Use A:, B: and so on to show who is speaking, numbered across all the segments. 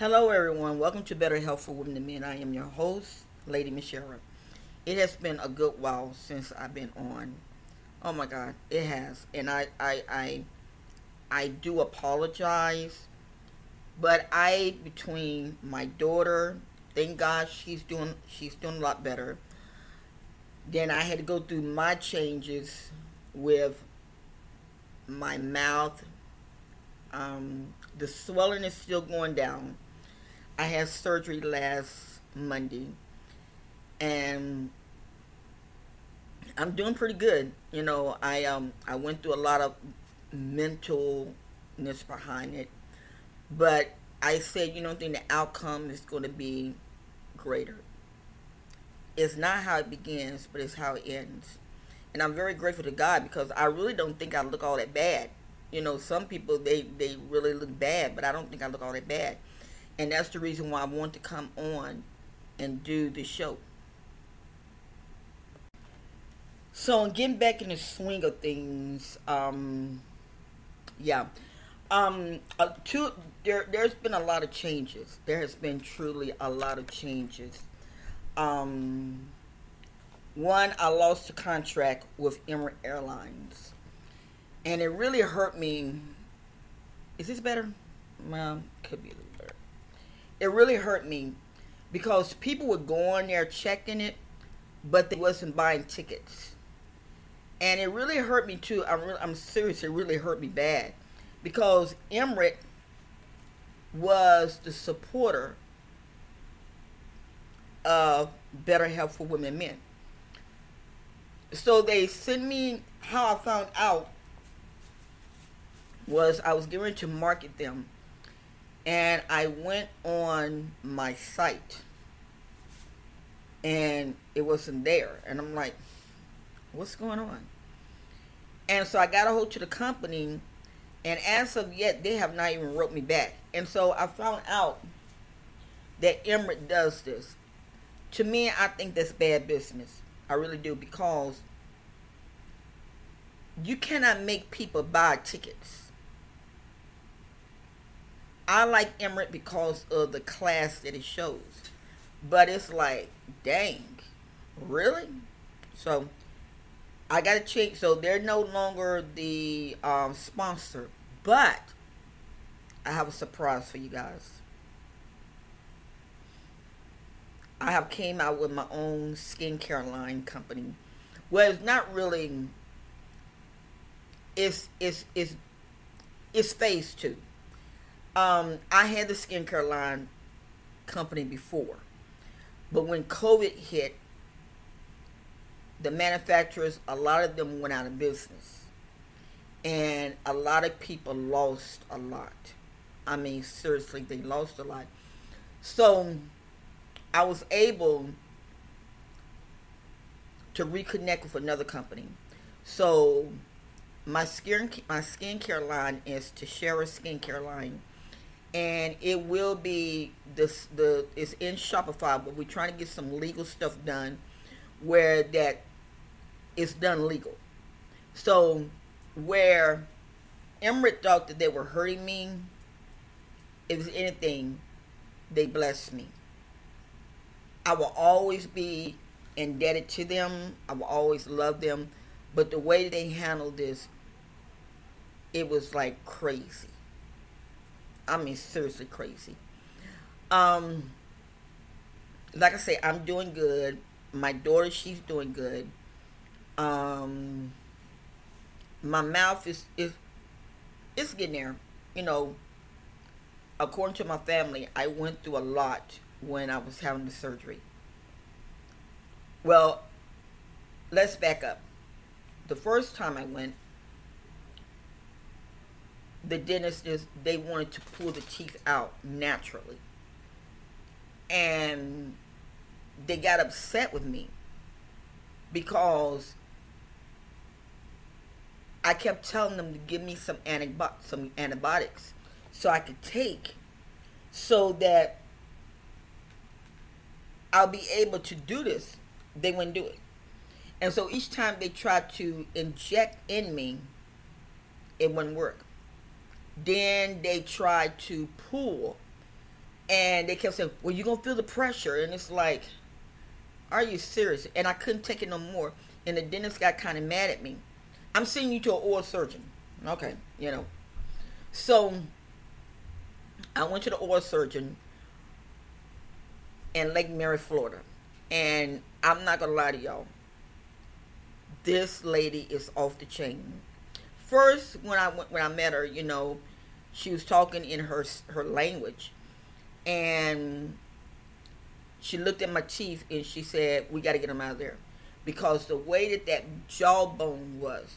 A: Hello, everyone. Welcome to Better Health for Women and Men. I am your host, Lady Michelle. It has been a good while since I've been on. Oh my God, it has, and I, I, I, I do apologize, but I between my daughter, thank God she's doing, she's doing a lot better. Then I had to go through my changes with my mouth. Um, the swelling is still going down I had surgery last Monday, and I'm doing pretty good. You know, I um I went through a lot of mentalness behind it, but I said you don't think the outcome is going to be greater. It's not how it begins, but it's how it ends. And I'm very grateful to God because I really don't think I look all that bad. You know, some people they they really look bad, but I don't think I look all that bad. And that's the reason why I want to come on and do the show. So I'm getting back in the swing of things, um, yeah, um, uh, two, there, there's been a lot of changes. There has been truly a lot of changes. Um, one, I lost the contract with Emirates Airlines, and it really hurt me. Is this better? Well, could be a little it really hurt me because people would go on there checking it, but they wasn't buying tickets. And it really hurt me too. I'm, I'm serious. It really hurt me bad because Emirates was the supporter of better health for women and men. So they sent me how I found out was I was going to market them and I went on my site and it wasn't there. And I'm like, what's going on? And so I got a hold to the company and as of yet, they have not even wrote me back. And so I found out that Emirates does this. To me, I think that's bad business. I really do because you cannot make people buy tickets I like Emirates because of the class that it shows. But it's like, dang, really? So I got to check. So they're no longer the um, sponsor. But I have a surprise for you guys. I have came out with my own skincare line company. Well, it's not really. It's it's it's it's phase two um, I had the skincare line company before, but when COVID hit, the manufacturers, a lot of them went out of business, and a lot of people lost a lot. I mean, seriously, they lost a lot. So, I was able to reconnect with another company. So, my skin my skincare line is Tashera Skincare Line and it will be this the it's in Shopify, but we're trying to get some legal stuff done where that it's done legal. So where Emirates thought that they were hurting me, if anything, they blessed me. I will always be indebted to them. I will always love them. But the way they handled this, it was like crazy. I mean, seriously crazy. Um, like I say, I'm doing good. My daughter, she's doing good. Um, my mouth is is it's getting there. You know, according to my family, I went through a lot when I was having the surgery. Well, let's back up. The first time I went, the dentist is they wanted to pull the teeth out naturally. And they got upset with me because I kept telling them to give me some antibi- some antibiotics so I could take so that I'll be able to do this. They wouldn't do it. And so each time they tried to inject in me, it wouldn't work. Then they tried to pull, And they kept saying, Well, you're gonna feel the pressure and it's like, Are you serious? And I couldn't take it no more. And the dentist got kind of mad at me. I'm sending you to an oral surgeon. Okay, you know. So I went to the oral surgeon in Lake Mary, Florida. And I'm not gonna lie to y'all. This lady is off the chain. First, when I went when I met her, you know, she was talking in her her language, and she looked at my teeth and she said, "We got to get them out of there," because the way that that jawbone was,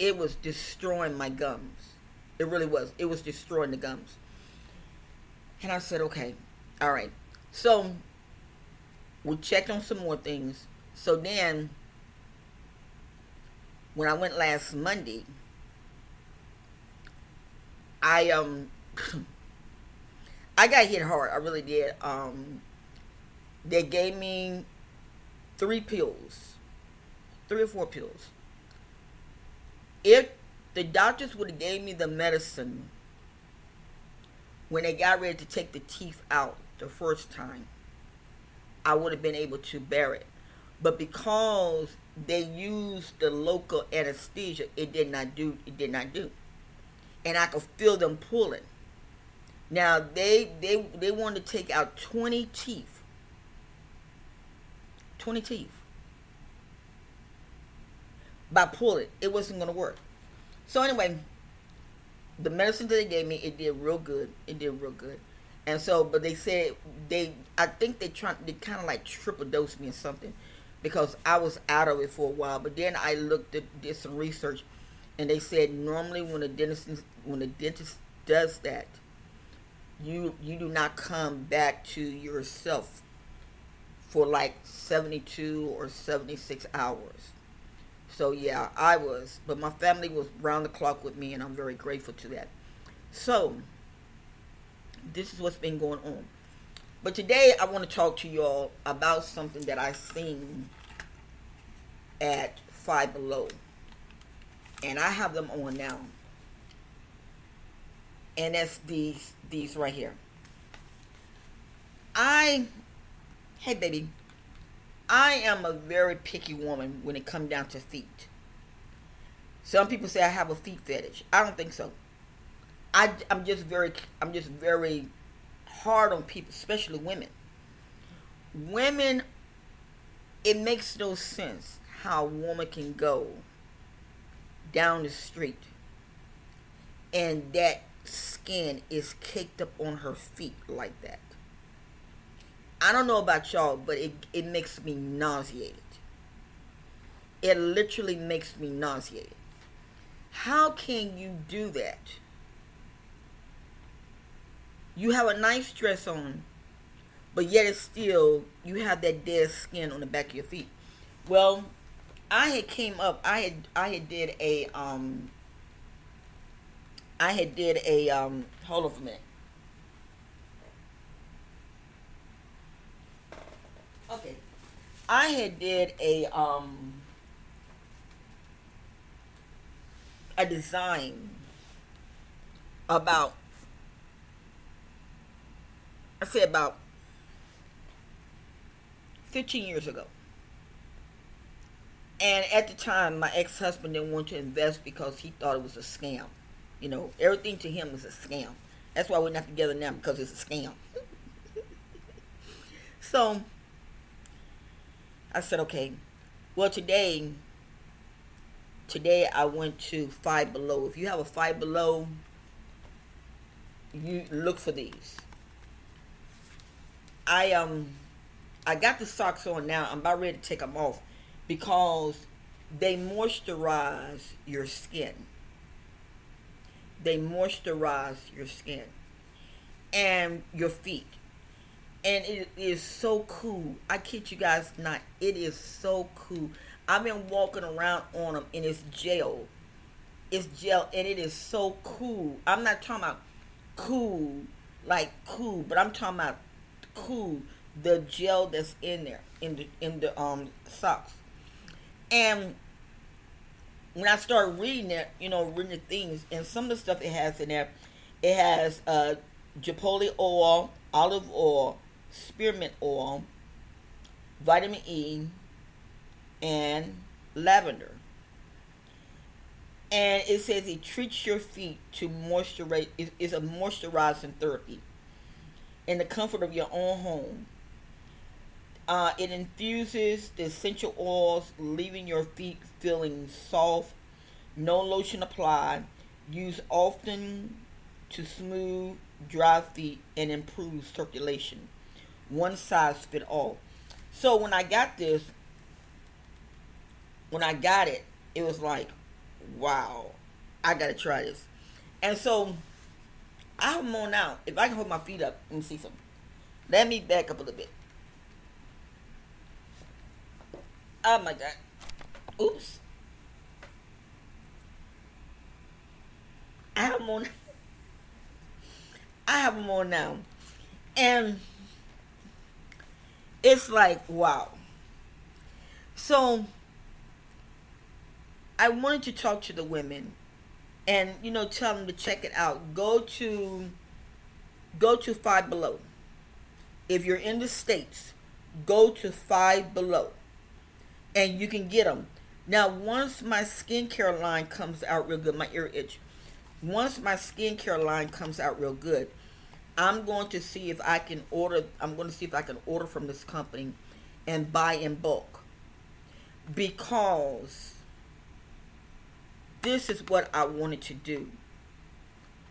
A: it was destroying my gums. It really was. It was destroying the gums. And I said, "Okay, all right." So we checked on some more things. So then, when I went last Monday, I um I got hit hard. I really did. Um, they gave me three pills, three or four pills. If the doctors would have gave me the medicine when they got ready to take the teeth out the first time, I would have been able to bear it. But because they used the local anesthesia, it did not do. It did not do, and I could feel them pulling. Now they they they wanted to take out twenty teeth. Twenty teeth. By pulling, it wasn't going to work. So anyway, the medicine that they gave me, it did real good. It did real good. And so, but they said they, I think they tried, they kind of like triple dosed me or something, because I was out of it for a while. But then I looked at, did some research, and they said normally when a dentist, when a dentist does that, you you do not come back to yourself for like 72 or 76 hours. So yeah, I was, but my family was round the clock with me, and I'm very grateful to that. So this is what's been going on. But today I want to talk to y'all about something that I seen at Five Below. And I have them on now. And that's these these right here. I hey baby. I am a very picky woman when it comes down to feet. Some people say I have a feet fetish. I don't think so. I, I'm just very, I'm just very hard on people, especially women. Women, it makes no sense how a woman can go down the street and that skin is caked up on her feet like that. I don't know about y'all, but it, it makes me nauseated. It literally makes me nauseated. How can you do that? You have a nice dress on, but yet it's still you have that dead skin on the back of your feet. Well, I had came up. I had I had did a um. I had did a um. Hold on for a minute. Okay, I had did a um. A design about I say about 15 years ago. And at the time, my ex husband didn't want to invest because he thought it was a scam. You know, everything to him is a scam. That's why we're not together now because it's a scam. so I said, okay. Well, today, today I went to Five Below. If you have a Five Below, you look for these. I um I got the socks on now. I'm about ready to take them off because they moisturize your skin. They moisturize your skin and your feet. And it is so cool. I kid you guys not. It is so cool. I've been walking around on them and it's gel. It's gel and it is so cool. I'm not talking about cool, like cool, but I'm talking about cool the gel that's in there in the in the um socks. And when I started reading it, you know, reading the things, and some of the stuff it has in there, it has uh chipotle oil, olive oil, spearmint oil, vitamin E, and lavender. And it says it treats your feet to moisturize. It's a moisturizing therapy in the comfort of your own home. Uh, it infuses the essential oils, leaving your feet feeling soft. No lotion applied. Use often to smooth dry feet and improve circulation. One size fit all. So when I got this, when I got it, it was like, wow, I gotta try this. And so I have them on now. If I can hold my feet up, and see something. Let me back up a little bit. Oh my god. Oops. I have on. I have on now. And it's like, wow. So I wanted to talk to the women and you know tell them to check it out. Go to go to Five Below. If you're in the states, go to Five Below and you can get them. Now, once my skincare line comes out real good, my ear itch. Once my skincare line comes out real good, I'm going to see if I can order. I'm going to see if I can order from this company and buy in bulk because this is what I wanted to do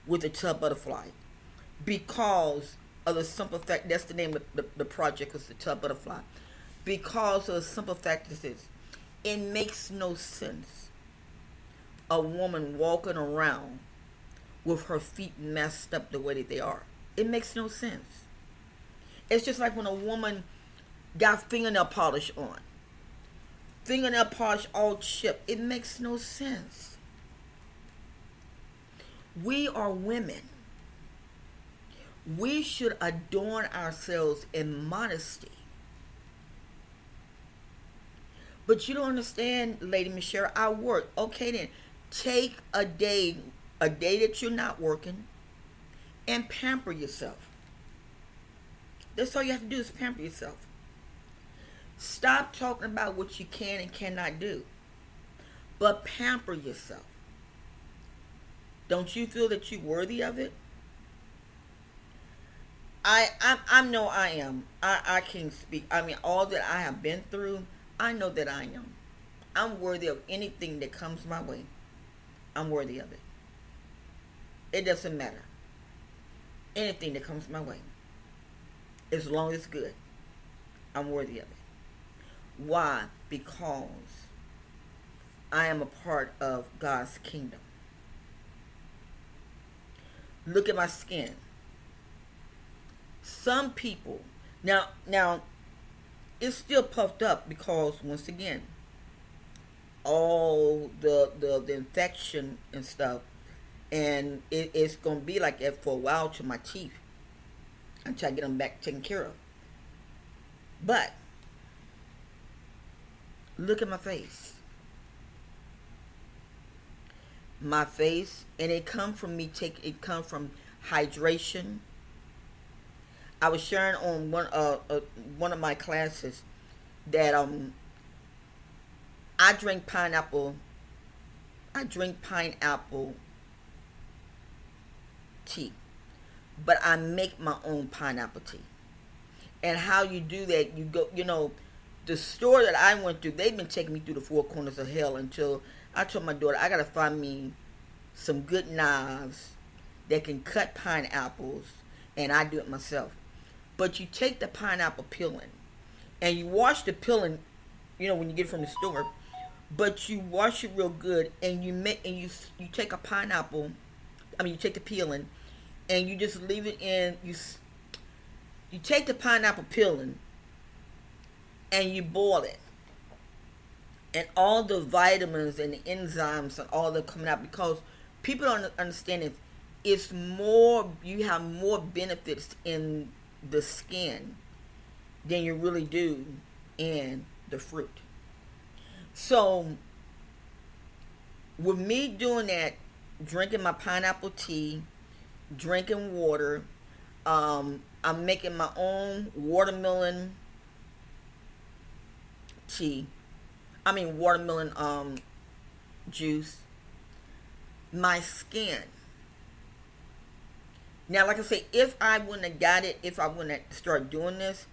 A: with the tub butterfly because of the simple fact that's the name of the, the project is the tub butterfly because of the simple fact this is it makes no sense a woman walking around with her feet messed up the way that they are. It makes no sense. It's just like when a woman got fingernail polish on fingernail polish all chipped. It makes no sense we are women we should adorn ourselves in modesty But you don't understand, Lady Michelle. I work. Okay, then take a day, a day that you're not working, and pamper yourself. That's all you have to do is pamper yourself. Stop talking about what you can and cannot do, but pamper yourself. Don't you feel that you're worthy of it? I I I know I am. I I can speak. I mean, all that I have been through I know that I am. I'm worthy of anything that comes my way. I'm worthy of it. It doesn't matter. Anything that comes my way. As long as good, I'm worthy of it. Why? Because I am a part of God's kingdom. Look at my skin. Some people now now it's still puffed up because once again, all the the, the infection and stuff, and it, it's gonna be like that for a while to my teeth until I get them back taken care of. But look at my face. My face, and it come from me take it come from hydration I was sharing on one uh, uh one of my classes that um I drink pineapple. I drink pineapple tea, but I make my own pineapple tea. And how you do that, you go, you know, the store that I went to, they've been taking me through the four corners of hell until I told my daughter I gotta find me some good knives that can cut pineapples, and I do it myself. But you take the pineapple peeling and you wash the peeling, you know, when you get it from the store. But you wash it real good and you make and you you take a pineapple, I mean you take the peeling, and you just leave it in you. You take the pineapple peeling and you boil it, and all the vitamins and the enzymes and all that coming out because people don't understand it. It's more you have more benefits in the skin than you really do in the fruit. So, with me doing that, drinking my pineapple tea, drinking water, Um, I'm making my own watermelon tea. I mean watermelon um, juice. My skin. Now, like I say, if I wouldn't have got it, if I wouldn't have started doing this,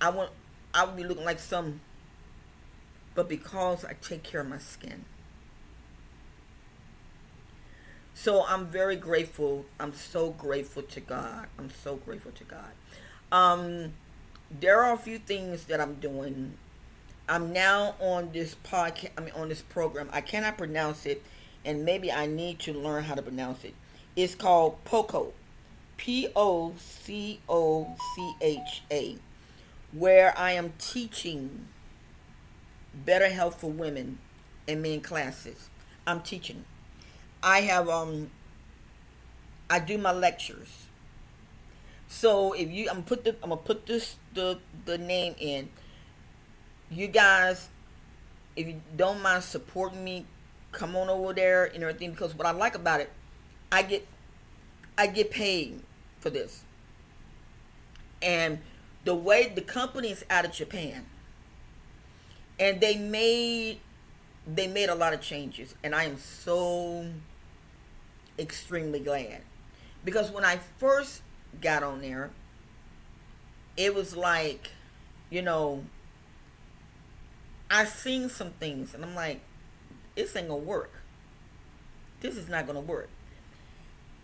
A: I would I would be looking like some. But because I take care of my skin, so I'm very grateful. I'm so grateful to God. I'm so grateful to God. Um, there are a few things that I'm doing. I'm now on this podcast. I mean, on this program. I cannot pronounce it, and maybe I need to learn how to pronounce it. It's called POCO. P O C O C H A, where I am teaching better health for women in men classes. I'm teaching. I have um I do my lectures. So if you I'm put the I'm gonna put this the the name in. You guys, if you don't mind supporting me, come on over there and everything because what I like about it, I get I get paid for this. And the way the company is out of Japan, and they made they made a lot of changes, and I am so extremely glad because when I first got on there, it was like, you know, I seen some things, and I'm like, this ain't gonna work. This is not gonna work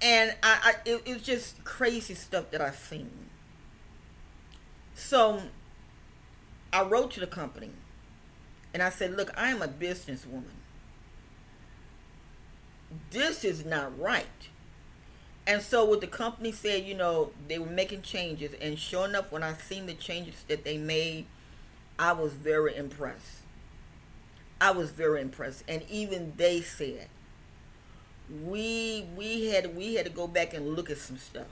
A: and I, I it, it was just crazy stuff that I seen. So I wrote to the company and I said, look, I am a businesswoman. This is not right. And so what the company said, you know, they were making changes and sure enough when I seen the changes that they made, I was very impressed. I was very impressed. And even they said, we we had we had to go back and look at some stuff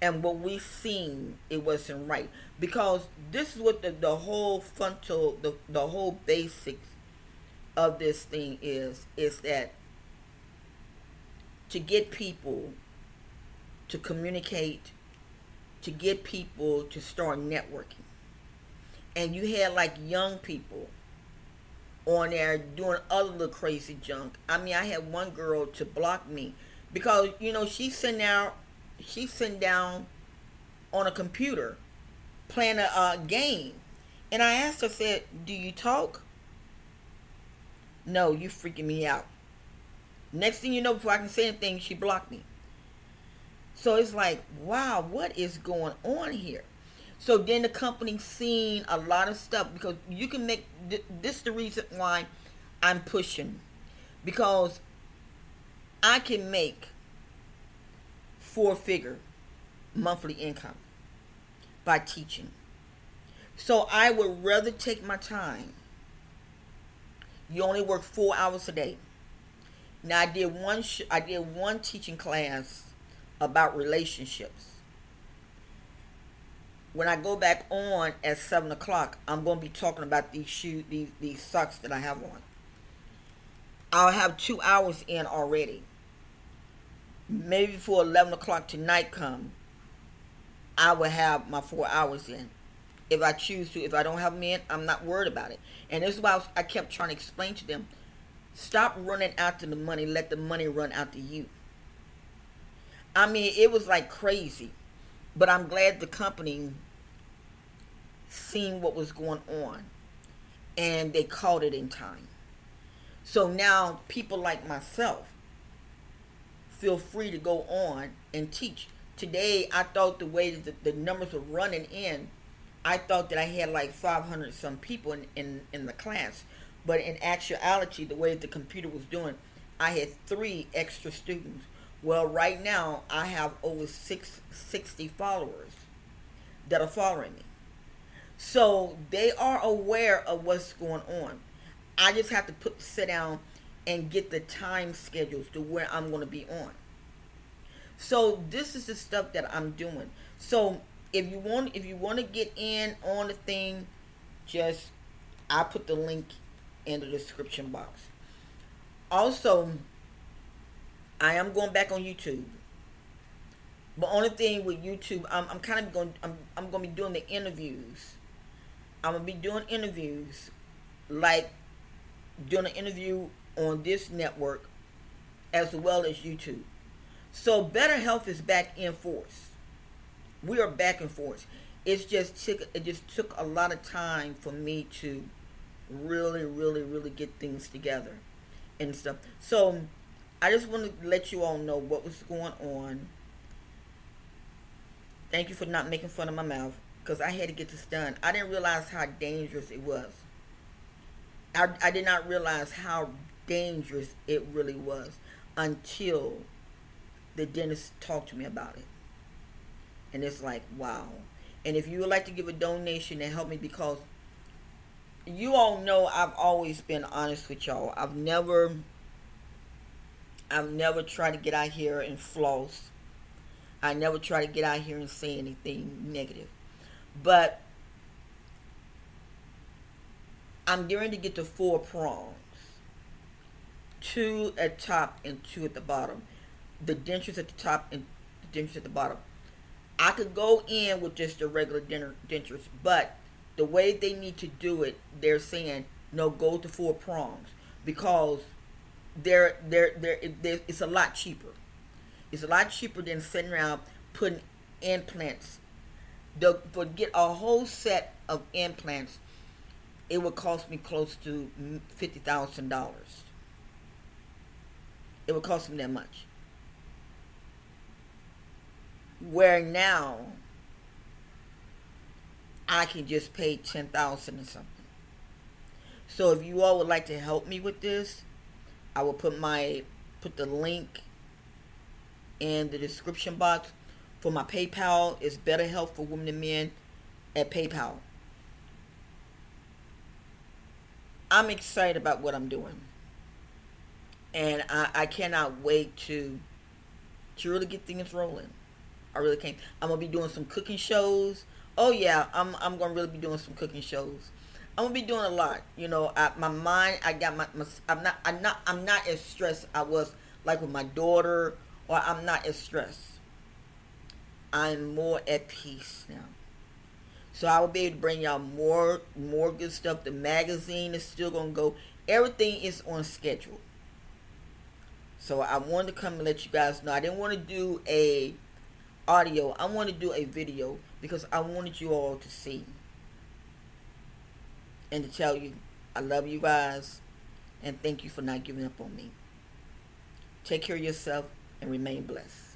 A: and what we seen it wasn't right because this is what the, the whole frontal the, the whole basics of this thing is is that to get people to communicate to get people to start networking and you had like young people on there doing other little crazy junk. I mean, I had one girl to block me because you know she's sitting down, she's sitting down on a computer playing a game, and I asked her, said, "Do you talk?" No, you freaking me out. Next thing you know, before I can say anything, she blocked me. So it's like, wow, what is going on here? So then the company seen a lot of stuff because you can make this is the reason why I'm pushing because I can make four figure monthly income by teaching. So I would rather take my time. You only work four hours a day. Now I did one. I did one teaching class about relationships when I go back on at seven o'clock, I'm going to be talking about these shoes, these these socks that I have on. I'll have two hours in already. Maybe before eleven o'clock tonight come, I will have my four hours in. If I choose to, if I don't have them in, I'm not worried about it. And this is why I, I kept trying to explain to them: stop running after the money, let the money run after you. I mean, it was like crazy, but I'm glad the company seen what was going on and they caught it in time. So now people like myself feel free to go on and teach. Today, I thought the way that the, the numbers were running in, I thought that I had like 500 some people in, in, in the class. But in actuality, the way the computer was doing, I had three extra students. Well, right now, I have over six, 60 followers that are following me. So they are aware of what's going on. I just have to put sit down and get the time schedules to where I'm going to be on. So this is the stuff that I'm doing. So if you want if you want to get in on the thing, just I put the link in the description box. Also, I am going back on YouTube. But only thing with YouTube, I'm, I'm kind of going. I'm, I'm going to be doing the interviews. I'm going to be doing interviews, like doing an interview on this network, as well as YouTube. So Better Health is back in force. We are back in force. It's just took it just took a lot of time for me to really, really, really get things together and stuff. So I just want to let you all know what was going on. Thank you for not making fun of my mouth because I had to get this done. I didn't realize how dangerous it was. I, I did not realize how dangerous it really was until the dentist talked to me about it. And it's like, wow. And if you would like to give a donation to help me because you all know I've always been honest with y'all. I've never I've never tried to get out here and floss. I never try to get out here and say anything negative. But I'm going to get the four prongs. Two at top and two at the bottom. The dentures at the top and the dentures at the bottom. I could go in with just the regular dentures, but the way they need to do it, they're saying no, go to four prongs because they're they're they're, they're it's a lot cheaper. It's a lot cheaper than sitting around putting implants. The, for get a whole set of implants, it would cost me close to fifty thousand dollars. It would cost me that much. Where now I can just pay ten thousand or something. So if you all would like to help me with this, I will put my put the link in the description box for my PayPal. It's Better Health for Women and Men at PayPal. I'm excited about what I'm doing. And I, I cannot wait to to really get things rolling. I really can't. I'm gonna be doing some cooking shows. Oh yeah, I'm I'm gonna really be doing some cooking shows. I'm gonna be doing a lot. You know, I, my mind. I got my, my. I'm not. I'm not. I'm not as stressed. I was like with my daughter, or I'm not as stressed. I'm more at peace now. So I will be able to bring y'all more more good stuff. The magazine is still gonna go. Everything is on schedule. So I wanted to come and let you guys know. I didn't want to do a audio. I want to do a video because I wanted you all to see and to tell you I love you guys and thank you for not giving up on me. Take care of yourself and remain blessed.